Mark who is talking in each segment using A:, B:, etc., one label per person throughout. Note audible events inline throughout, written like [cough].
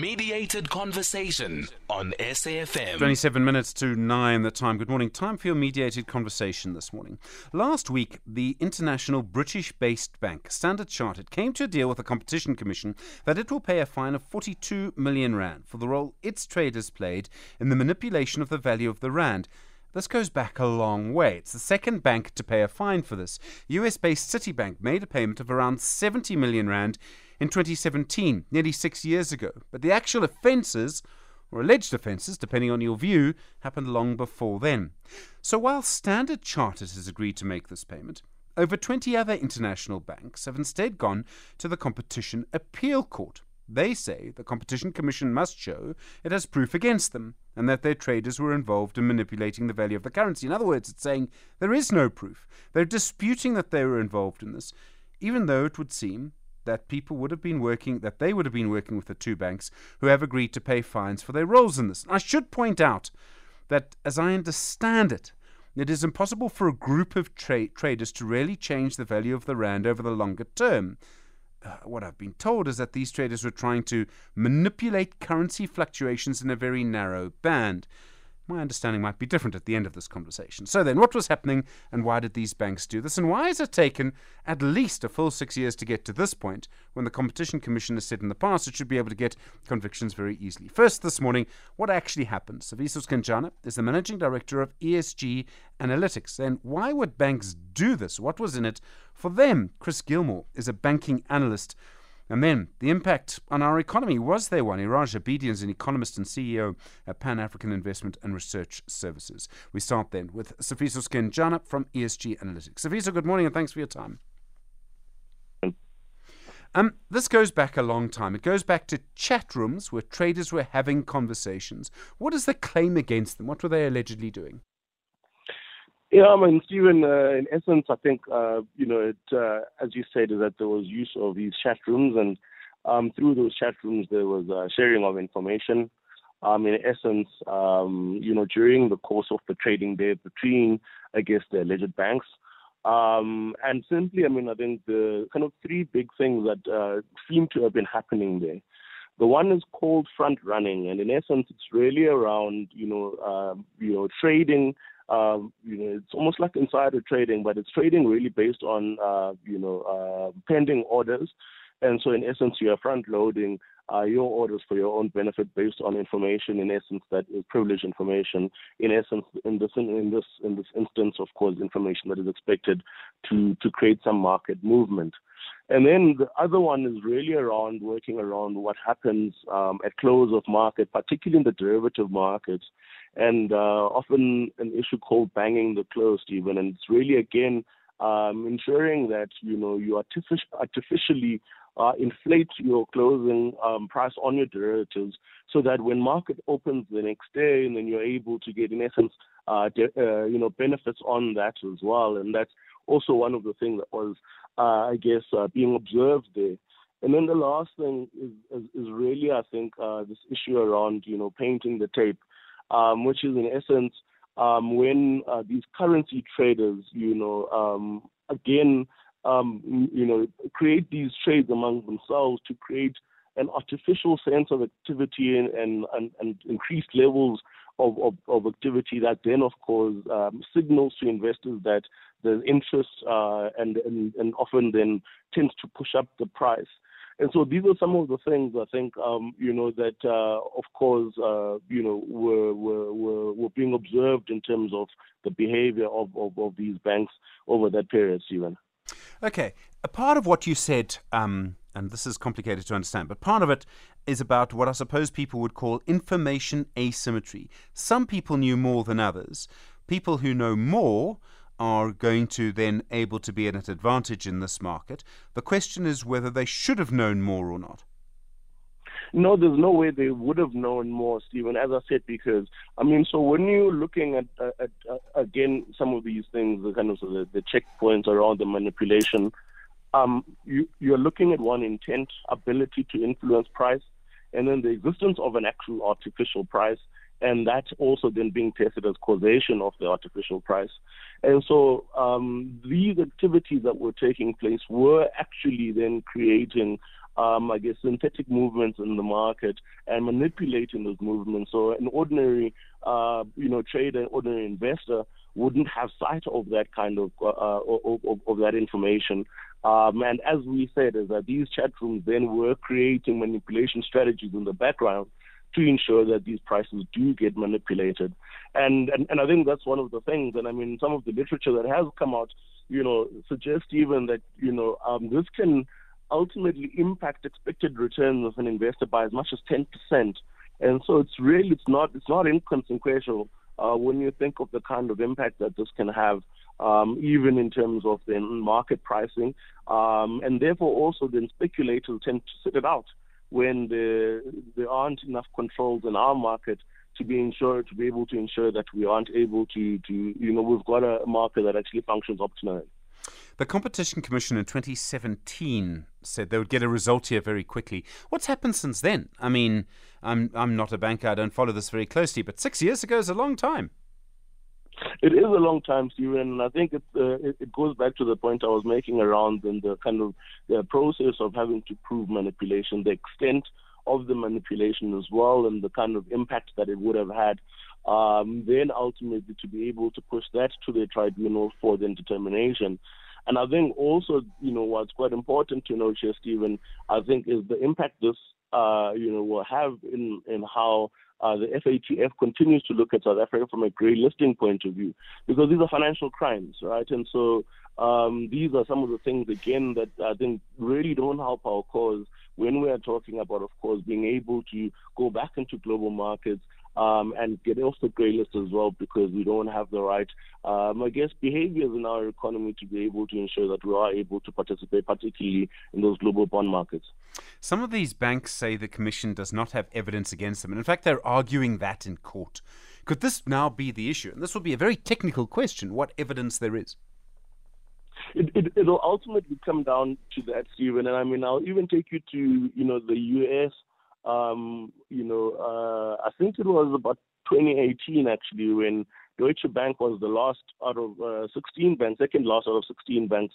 A: Mediated conversation on SAFM.
B: 27 minutes to 9 the time. Good morning. Time for your mediated conversation this morning. Last week, the international British based bank Standard Chartered came to a deal with the Competition Commission that it will pay a fine of 42 million Rand for the role its traders played in the manipulation of the value of the Rand. This goes back a long way. It's the second bank to pay a fine for this. US based Citibank made a payment of around 70 million Rand in 2017, nearly six years ago. But the actual offences, or alleged offences, depending on your view, happened long before then. So while Standard Chartered has agreed to make this payment, over 20 other international banks have instead gone to the Competition Appeal Court. They say the Competition Commission must show it has proof against them and that their traders were involved in manipulating the value of the currency. In other words, it's saying there is no proof. They're disputing that they were involved in this, even though it would seem that people would have been working, that they would have been working with the two banks who have agreed to pay fines for their roles in this. I should point out that, as I understand it, it is impossible for a group of tra- traders to really change the value of the rand over the longer term. Uh, what I've been told is that these traders were trying to manipulate currency fluctuations in a very narrow band. My understanding might be different at the end of this conversation. So then, what was happening and why did these banks do this? And why has it taken at least a full six years to get to this point when the Competition Commission has said in the past it should be able to get convictions very easily? First, this morning, what actually happened? Sifiso Skenjana is the Managing Director of ESG Analytics. And why would banks do this? What was in it for them? Chris Gilmore is a banking analyst and then the impact on our economy was there one? Iraj Abedian is an economist and CEO at Pan African Investment and Research Services. We start then with Sifiso Skenjana from ESG Analytics. Sifiso, good morning and thanks for your time. Um, this goes back a long time. It goes back to chat rooms where traders were having conversations. What is the claim against them? What were they allegedly doing?
C: Yeah, I mean, Stephen, uh, in essence, I think, uh, you know, it, uh, as you said, that there was use of these chat rooms, and um, through those chat rooms, there was uh, sharing of information. Um, in essence, um, you know, during the course of the trading day between, I guess, the alleged banks. Um, and simply, I mean, I think the kind of three big things that uh, seem to have been happening there. The one is called front running, and in essence, it's really around, you know, uh, you know, trading um, you know, it's almost like insider trading, but it's trading really based on, uh, you know, uh, pending orders. And so, in essence, you are front loading uh, your orders for your own benefit based on information, in essence, that is privileged information. In essence, in this in this in this instance, of course, information that is expected to to create some market movement. And then the other one is really around working around what happens um, at close of market, particularly in the derivative markets, and uh, often an issue called banging the close, even. And it's really again um, ensuring that you know you artific- artificially uh, inflate your closing um, price on your derivatives, so that when market opens the next day, and then you're able to get in essence, uh, de- uh, you know, benefits on that as well. And that's also one of the things that was, uh, I guess, uh, being observed there. And then the last thing is, is, is really, I think, uh, this issue around, you know, painting the tape, um, which is in essence um, when uh, these currency traders, you know, um, again, um, you know, create these trades among themselves to create an artificial sense of activity and, and, and, increased levels of, of, of, activity that then, of course, um, signals to investors that there's interest uh, and, and, and often then tends to push up the price. And so these are some of the things I think, um, you know, that uh, of course, uh, you know, were, were, were, were being observed in terms of the behavior of, of, of these banks over that period, Stephen.
B: Okay. A part of what you said, um, and this is complicated to understand, but part of it is about what I suppose people would call information asymmetry. Some people knew more than others. People who know more are going to then able to be at an advantage in this market. The question is whether they should have known more or not.
C: No, there's no way they would have known more, Stephen. As I said, because I mean, so when you're looking at, at, at again some of these things, the kind of the, the checkpoints around the manipulation, um, you, you're looking at one intent, ability to influence price, and then the existence of an actual artificial price, and that also then being tested as causation of the artificial price. And so um, these activities that were taking place were actually then creating um, I guess, synthetic movements in the market and manipulating those movements. So an ordinary, uh, you know, trader, ordinary investor wouldn't have sight of that kind of uh, of, of, of, that information. Um, and as we said, is that these chat rooms then were creating manipulation strategies in the background to ensure that these prices do get manipulated. And, and and I think that's one of the things. And I mean, some of the literature that has come out, you know, suggests even that you know um, this can ultimately impact expected returns of an investor by as much as 10%. And so it's really it's not it's not inconsequential uh, when you think of the kind of impact that this can have, um, even in terms of the market pricing, um, and therefore also then speculators tend to sit it out when there, there aren't enough controls in our market to be ensured to be able to ensure that we aren't able to to you know we've got a market that actually functions optimally.
B: The Competition Commission in 2017 said they would get a result here very quickly. What's happened since then? I mean, I'm I'm not a banker, I don't follow this very closely, but six years ago is a long time.
C: It is a long time, Stephen, and I think it, uh, it, it goes back to the point I was making around in the kind of the process of having to prove manipulation, the extent of the manipulation as well, and the kind of impact that it would have had. Um, then ultimately to be able to push that to the tribunal for then determination. And I think also, you know, what's quite important to note here, Stephen, I think is the impact this, uh, you know, will have in, in how uh, the FATF continues to look at South Africa from a grey listing point of view, because these are financial crimes, right? And so um, these are some of the things, again, that I think really don't help our cause when we are talking about, of course, being able to go back into global markets um, and get off the grey list as well because we don't have the right, um, I guess, behaviors in our economy to be able to ensure that we are able to participate, particularly in those global bond markets.
B: Some of these banks say the Commission does not have evidence against them. And in fact, they're arguing that in court. Could this now be the issue? And this will be a very technical question what evidence there is.
C: It, it, it'll ultimately come down to that, Stephen. And I mean, I'll even take you to, you know, the U.S um, you know, uh, I think it was about 2018 actually when Deutsche Bank was the last out of uh, 16 banks, second last out of 16 banks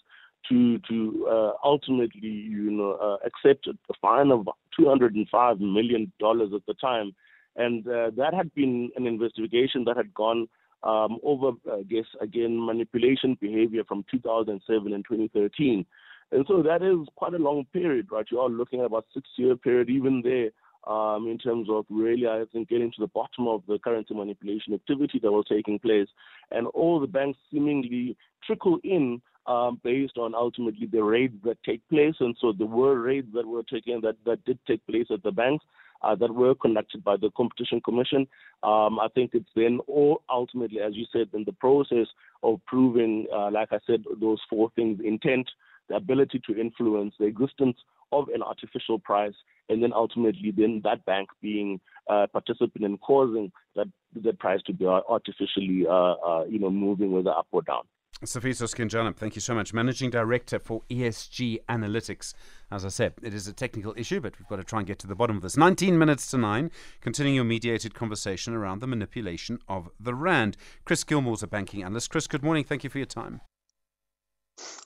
C: to to uh, ultimately, you know, uh, accept a fine of 205 million dollars at the time, and uh, that had been an investigation that had gone um, over, I guess, again, manipulation behavior from 2007 and 2013. And so that is quite a long period, right? You are looking at about six-year period even there um, in terms of really, I think, getting to the bottom of the currency manipulation activity that was taking place. And all the banks seemingly trickle in um, based on ultimately the raids that take place. And so there were raids that were taken that, that did take place at the banks. Uh, that were conducted by the Competition Commission. Um, I think it's then all ultimately, as you said, in the process of proving, uh, like I said, those four things intent, the ability to influence, the existence of an artificial price, and then ultimately then that bank being a participant in causing that the price to be artificially, uh, uh, you know, moving whether up or down.
B: Sifiso Skenjana, thank you so much. Managing Director for ESG Analytics. As I said, it is a technical issue, but we've got to try and get to the bottom of this. 19 minutes to 9, continuing your mediated conversation around the manipulation of the RAND. Chris Gilmore's a banking analyst. Chris, good morning. Thank you for your time.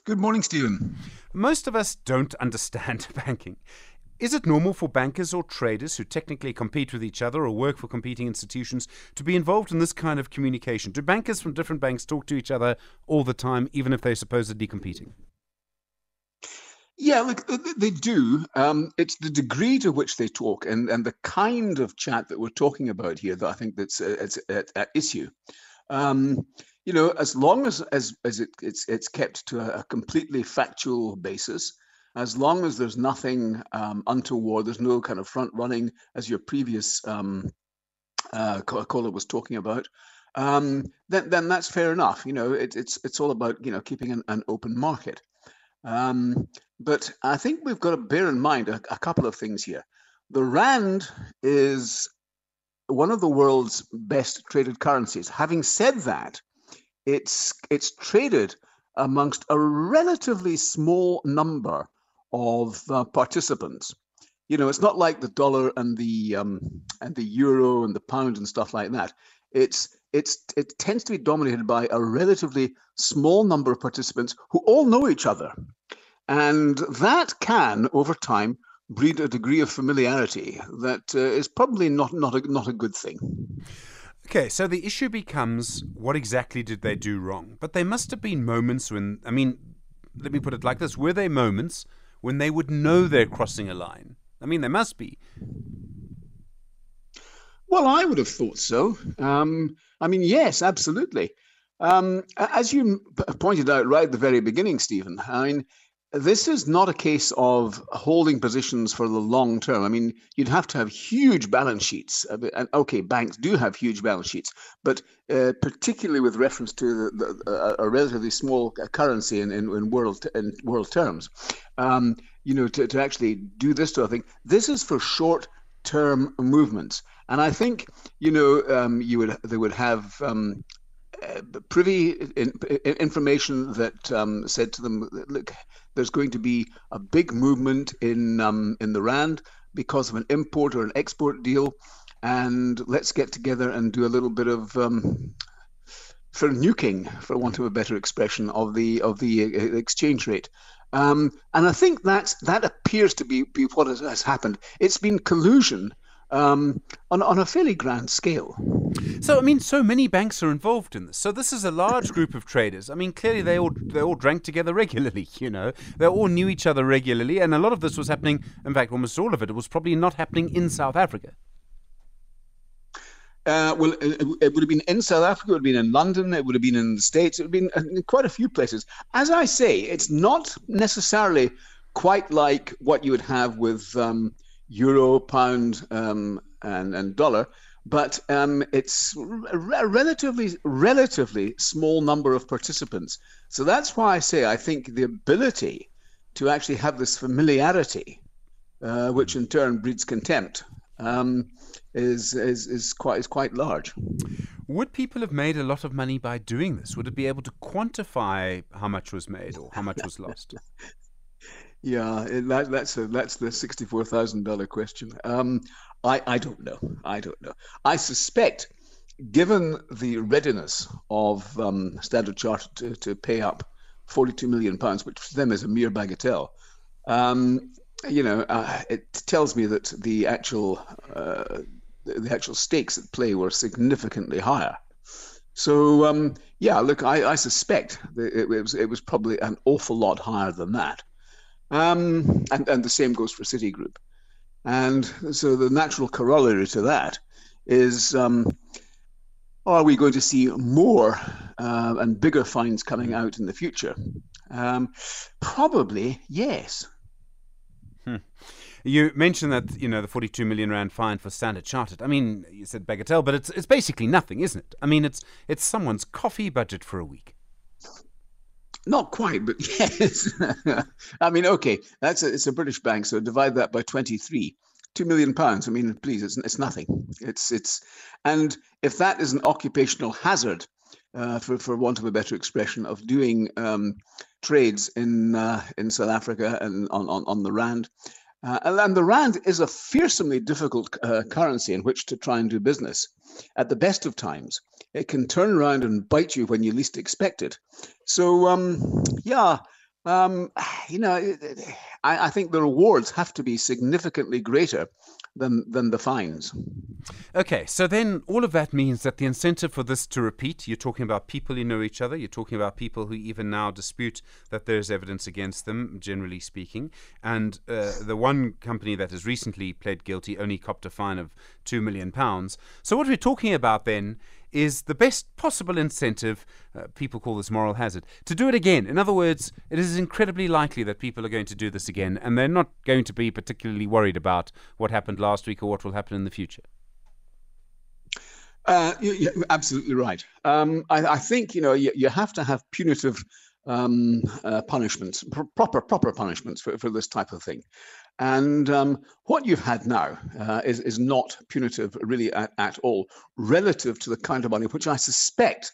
D: Good morning, Stephen.
B: Most of us don't understand [laughs] banking. Is it normal for bankers or traders who technically compete with each other or work for competing institutions to be involved in this kind of communication? Do bankers from different banks talk to each other all the time, even if they're supposedly competing?
D: Yeah, look, they do. Um, it's the degree to which they talk and, and the kind of chat that we're talking about here that I think that's uh, at, at issue. Um, you know, as long as as as it, it's it's kept to a, completely factual basis, as long as there's nothing um, untoward, there's no kind of front running, as your previous um, uh, caller was talking about, um, then then that's fair enough. You know, it, it's it's all about you know keeping an, an open market. Um, but I think we've got to bear in mind a, a couple of things here. The rand is one of the world's best traded currencies. Having said that, it's it's traded amongst a relatively small number of uh, participants. You know, it's not like the dollar and the um, and the euro and the pound and stuff like that. It's it's it tends to be dominated by a relatively small number of participants who all know each other, and that can over time breed a degree of familiarity that uh, is probably not not a, not a good thing.
B: Okay, so the issue becomes what exactly did they do wrong? But there must have been moments when, I mean, let me put it like this were there moments when they would know they're crossing a line? I mean, there must be.
D: Well, I would have thought so. Um, I mean, yes, absolutely. Um, as you pointed out right at the very beginning, Stephen, I mean, this is not a case of holding positions for the long term. I mean, you'd have to have huge balance sheets. And okay, banks do have huge balance sheets, but uh, particularly with reference to the, the, a relatively small currency in, in, in world in world terms, um, you know, to, to actually do this sort of thing, this is for short term movements. And I think, you know, um, you would they would have um, privy in, in, information that um, said to them, look, there's going to be a big movement in um, in the rand because of an import or an export deal, and let's get together and do a little bit of um, for nuking, for want of a better expression, of the of the uh, exchange rate. Um, and I think that's that appears to be, be what has happened. It's been collusion um, on, on a fairly grand scale.
B: So, I mean, so many banks are involved in this. So, this is a large group of traders. I mean, clearly they all they all drank together [laughs] regularly. You know, they all knew each other regularly, and a lot of this was happening. In fact, almost all of it, it was probably not happening in South Africa.
D: Uh, well, it, it, would have been in South Africa, it would have been in London, it would have been in the States, it would have been in quite a few places. As I say, it's not necessarily quite like what you would have with um, euro, pound, um, and, and dollar, but um, it's a relatively relatively small number of participants. So that's why I say I think the ability to actually have this familiarity, uh, which in turn breeds contempt, um, is, is is quite is quite large.
B: Would people have made a lot of money by doing this? Would it be able to quantify how much was made or how much was lost? [laughs]
D: Yeah, that, that's a, that's the sixty-four thousand dollar question. Um, I I don't know. I don't know. I suspect, given the readiness of um, Standard Chartered to, to pay up forty-two million pounds, which for them is a mere bagatelle, um, you know, uh, it tells me that the actual uh, the actual stakes at play were significantly higher. So um, yeah, look, I, I suspect it was it was probably an awful lot higher than that. Um, and, and the same goes for Citigroup. And so the natural corollary to that is um, are we going to see more uh, and bigger fines coming out in the future? Um, probably yes.
B: Hmm. You mentioned that you know the 42 million rand fine for Standard Chartered. I mean, you said bagatelle, but it's it's basically nothing, isn't it? I mean, it's it's someone's coffee budget for a week.
D: Not quite, but [laughs] yes. I mean, okay, that's a, it's a British bank, so divide that by 23. Two million pounds. I mean, please, it's, it's nothing. It's it's, and if that is an occupational hazard, uh, for for want of a better expression, of doing um, trades in uh, in South Africa and on on, on the rand, uh, and the rand is a fearsomely difficult uh, currency in which to try and do business. At the best of times, it can turn around and bite you when you least expect it. So, um, yeah, um, [sighs] you know, [sighs] I, I, think the rewards have to be significantly greater than than the fines.
B: Okay, so then all of that means that the incentive for this to repeat, you're talking about people who know each other, you're talking about people who even now dispute that there's evidence against them, generally speaking, and uh, the one company that has recently pled guilty only copped a fine of two million pounds. So what we're talking about then is the best possible incentive, uh, people call this moral hazard, to do it again. In other words, it is incredibly likely that people are going to do this again, and they're not going to be particularly worried about what happened last week or what will happen in the future.
D: Uh, you're absolutely right. Um, I, I, think you know you, you have to have punitive um, uh, punishments, pr- proper proper punishments for, for this type of thing. And um, what you've had now uh, is, is not punitive really at, at all, relative to the kind of money which I suspect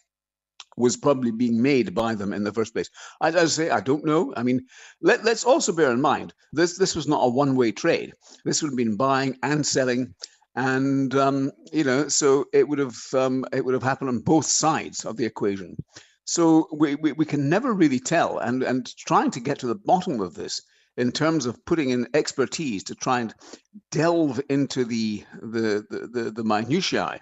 D: was probably being made by them in the first place. I, I say I don't know. I mean, let, us also bear in mind this this was not a one-way trade. This would have been buying and selling, and um, you know, so it would have um, it would have happened on both sides of the equation. So we, we, we can never really tell, and and trying to get to the bottom of this in terms of putting in expertise to try and delve into the the the, the, the minutiae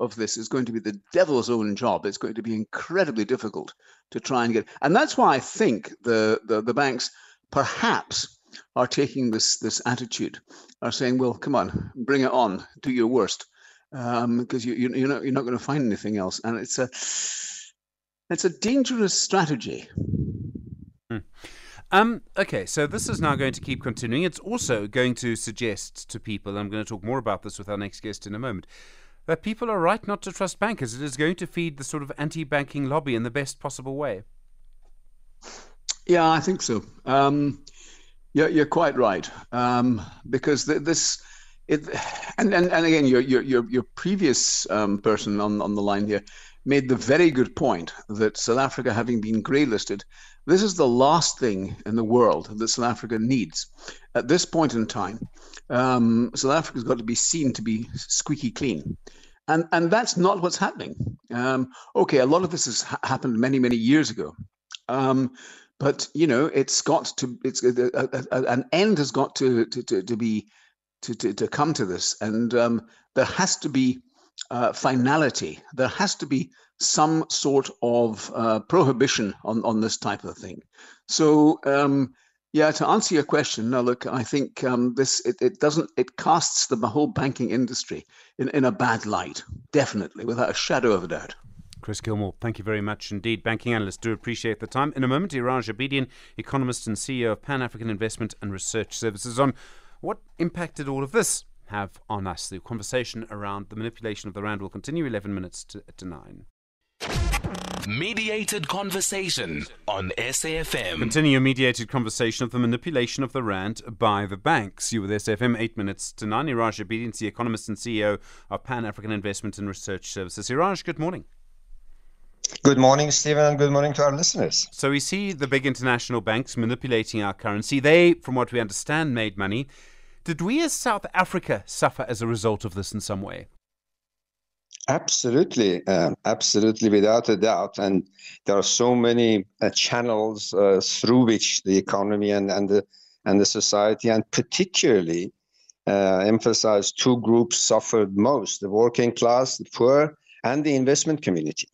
D: of this is going to be the devil's own job. It's going to be incredibly difficult to try and get, and that's why I think the the, the banks perhaps are taking this this attitude, are saying, well, come on, bring it on, do your worst, because um, you, you you're not you're not going to find anything else, and it's a it's a dangerous strategy.
B: Hmm. Um, okay, so this is now going to keep continuing. It's also going to suggest to people, I'm going to talk more about this with our next guest in a moment, that people are right not to trust bankers. It is going to feed the sort of anti banking lobby in the best possible way.
D: Yeah, I think so. Um, you're, you're quite right. Um, because th- this. It, and, and, and again, your, your, your, your previous um, person on, on the line here made the very good point that South Africa, having been grey listed, this is the last thing in the world that South Africa needs. At this point in time, um, South Africa's got to be seen to be squeaky clean. And, and that's not what's happening. Um, okay, a lot of this has ha- happened many, many years ago. Um, but you know, it's got to. It's a, a, a, an end has got to to, to, to be to, to, to come to this, and um, there has to be uh, finality. There has to be some sort of uh, prohibition on, on this type of thing. So, um, yeah, to answer your question, now look, I think um, this it, it doesn't it casts the whole banking industry in, in a bad light, definitely, without a shadow of a doubt.
B: Chris Gilmore, thank you very much indeed. Banking analysts do appreciate the time. In a moment, Iraj Abedian, economist and CEO of Pan African Investment and Research Services, on what impacted all of this have on us. The conversation around the manipulation of the rand will continue 11 minutes to, to 9.
A: Mediated conversation on SAFM.
B: Continue your mediated conversation of the manipulation of the rand by the banks. You with SAFM, 8 minutes to 9. Iraj Abedian, the economist and CEO of Pan African Investment and Research Services. Iraj, good morning.
E: Good morning, Stephen, and good morning to our listeners.
B: So, we see the big international banks manipulating our currency. They, from what we understand, made money. Did we as South Africa suffer as a result of this in some way?
E: Absolutely, um, absolutely, without a doubt. And there are so many uh, channels uh, through which the economy and, and the and the society, and particularly uh, emphasize two groups suffered most: the working class, the poor, and the investment community.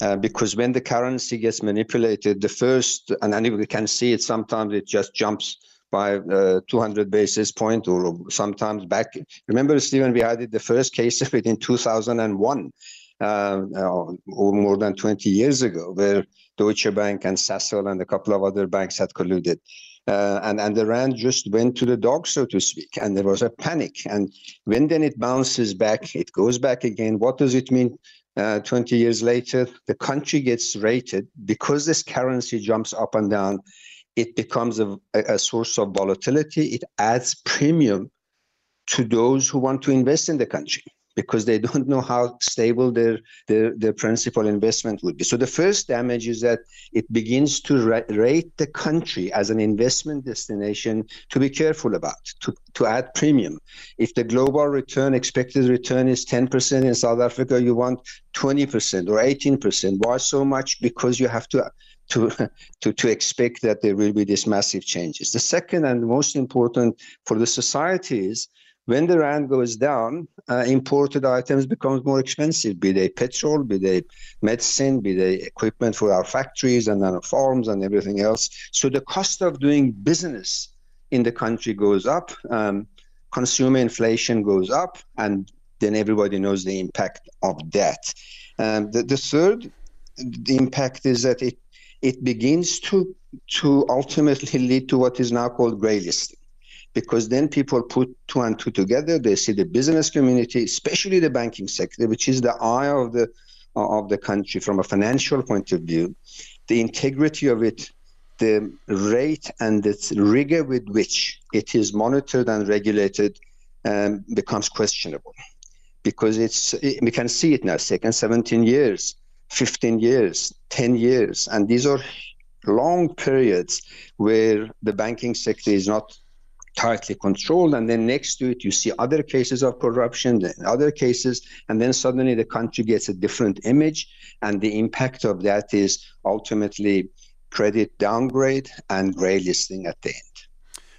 E: Uh, because when the currency gets manipulated, the first, and, we can see it sometimes, it just jumps by uh, 200 basis point or sometimes back. Remember, Stephen, we had it the first case [laughs] of it in 2001, uh, uh, or more than 20 years ago, where Deutsche Bank and Sasol and a couple of other banks had colluded. Uh, and, and the rand just went to the dog, so to speak, and there was a panic. And when then it bounces back, it goes back again. What does it mean uh, 20 years later? The country gets rated because this currency jumps up and down it becomes a, a source of volatility. It adds premium to those who want to invest in the country because they don't know how stable their, their, their principal investment would be. So the first damage is that it begins to ra- rate the country as an investment destination to be careful about, to, to add premium. If the global return, expected return is 10% in South Africa, you want 20% or 18%. Why so much? Because you have to to, [laughs] to, to expect that there will be these massive changes. The second and most important for the society is when the rand goes down, uh, imported items becomes more expensive, be they petrol, be they medicine, be they equipment for our factories and our farms and everything else. So the cost of doing business in the country goes up, um, consumer inflation goes up, and then everybody knows the impact of that. Um, the, the third the impact is that it it begins to to ultimately lead to what is now called gray listing. Because then people put two and two together they see the business community especially the banking sector which is the eye of the of the country from a financial point of view. The integrity of it the rate and the rigor with which it is monitored and regulated um, becomes questionable. Because it's we can see it now second 17 years 15 years, 10 years. And these are long periods where the banking sector is not tightly controlled. And then next to it, you see other cases of corruption, other cases, and then suddenly the country gets a different image. And the impact of that is ultimately credit downgrade and gray listing at the end.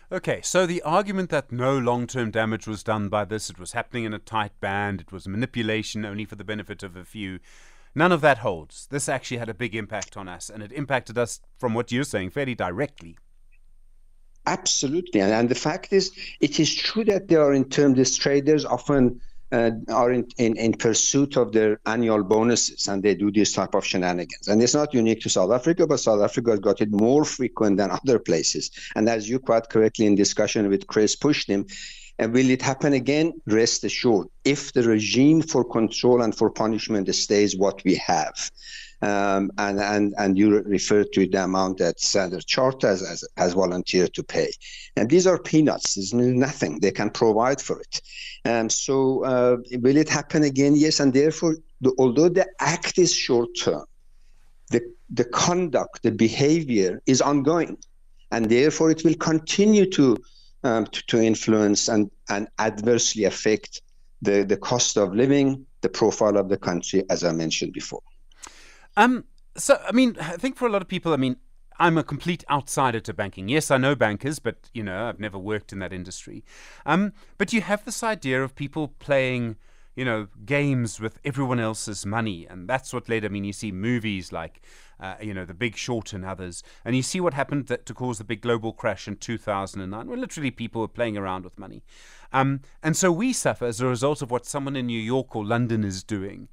B: Okay, so the argument that no long term damage was done by this, it was happening in a tight band, it was manipulation only for the benefit of a few, none of that holds. This actually had a big impact on us, and it impacted us, from what you're saying, fairly directly.
E: Absolutely. And, and the fact is, it is true that there are in terms, these traders often uh, are in, in, in, pursuit of their annual bonuses and they do this type of shenanigans. And it's not unique to South Africa, but South Africa has got it more frequent than other places. And as you quite correctly in discussion with Chris pushed him, and will it happen again? Rest assured, if the regime for control and for punishment stays what we have, um, and, and, and you refer to the amount that Standard Chartered has, has, has volunteered to pay. And these are peanuts. There's nothing. They can provide for it. Um, so uh, will it happen again? Yes. And therefore, the, although the act is short term, the, the conduct, the behavior is ongoing. And therefore, it will continue to, um, to, to influence and, and adversely affect the, the cost of living, the profile of the country, as I mentioned before.
B: Um, so, I mean, I think for a lot of people, I mean, I'm a complete outsider to banking. Yes, I know bankers, but you know, I've never worked in that industry. Um, but you have this idea of people playing, you know, games with everyone else's money, and that's what led. I mean, you see movies like, uh, you know, The Big Short and others, and you see what happened that, to cause the big global crash in 2009, where literally people were playing around with money, um, and so we suffer as a result of what someone in New York or London is doing.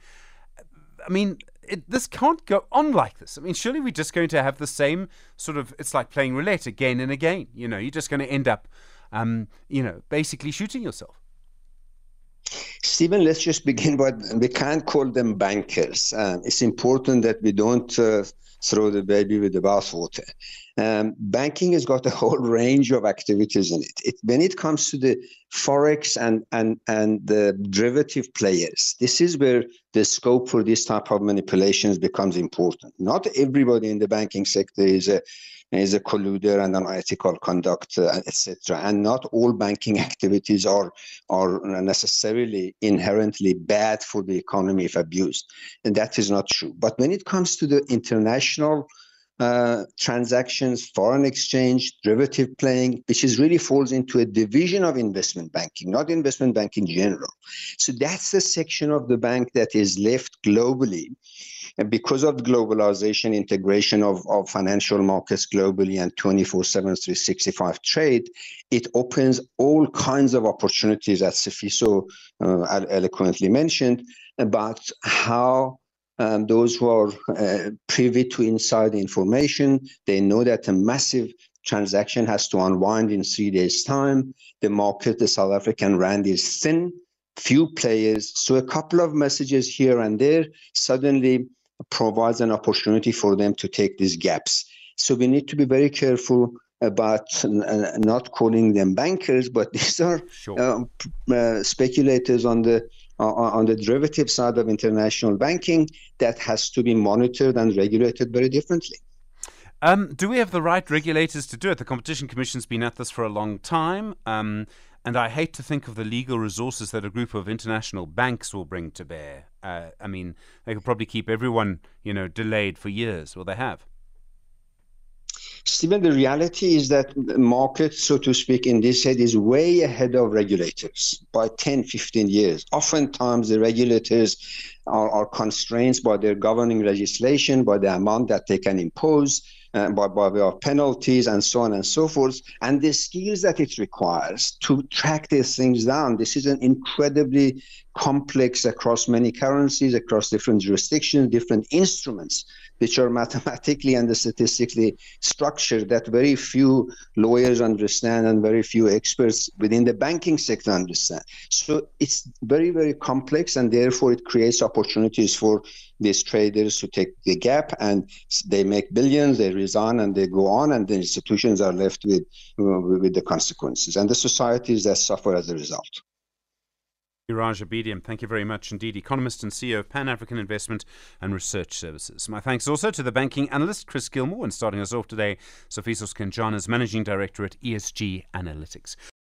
B: I mean, it, this can't go on like this. I mean, surely we're just going to have the same sort of. It's like playing roulette again and again. You know, you're just going to end up, um, you know, basically shooting yourself.
E: Stephen, let's just begin by we can't call them bankers. Um, it's important that we don't uh, throw the baby with the bathwater. Um, banking has got a whole [laughs] range of activities in it. it. When it comes to the forex and and and the derivative players, this is where the scope for this type of manipulations becomes important. Not everybody in the banking sector is a is a colluder and unethical conduct, uh, etc. And not all banking [laughs] activities are are necessarily inherently bad for the economy if abused, and that is not true. But when it comes to the international uh, transactions, foreign exchange, derivative playing, which is really falls into a division of investment banking, not investment banking in general. So that's the section of the bank that is left globally. And because of globalization, integration of, of financial markets globally and 24 7, 365 trade, it opens all kinds of opportunities, as Sifiso uh, eloquently mentioned, about how um, those who are uh, privy to inside information, they know that a massive transaction has to unwind in three days' time. The market, the South African rand is thin, few players. So a couple of messages here and there suddenly provides an opportunity for them to take these gaps. So we need to be very careful about uh, not calling them bankers, but [laughs] these are sure. uh, uh, speculators on the uh, on the derivative side of international banking that has to be monitored and regulated very differently.
B: Um, do we have the right regulators to do it? The Competition Commission's been at this for a long time. Um, and I hate to think of the legal resources that a group of international banks will bring to bear. Uh, I mean, they could probably keep everyone, you know, delayed for years. Well, they have.
E: Stephen, the reality is that the market, so to speak, in this head is way ahead of regulators by 10, 15 years. Oftentimes, the regulators are, are constrained by their governing legislation, by the amount that they can impose, uh, by, by way of penalties and so on and so forth, and the skills that it requires to track these things down. This is an incredibly complex across many currencies, across different jurisdictions, different instruments which are [laughs] mathematically and statistically structured that very few lawyers understand and very few experts within the banking sector understand. So it's very, very complex, and therefore it creates opportunities for these traders to take the gap and they make billions, they resign, and they go on, and the institutions are left with, uh, with the consequences, and the societies that suffer as a result.
B: Iraj Abedian, thank you very much indeed. Economist and CEO of Pan African Investment and Research Services. My thanks also to the banking analyst Chris Gilmore and starting us off today, Sifiso Skenjana, Managing Director at ESG Analytics.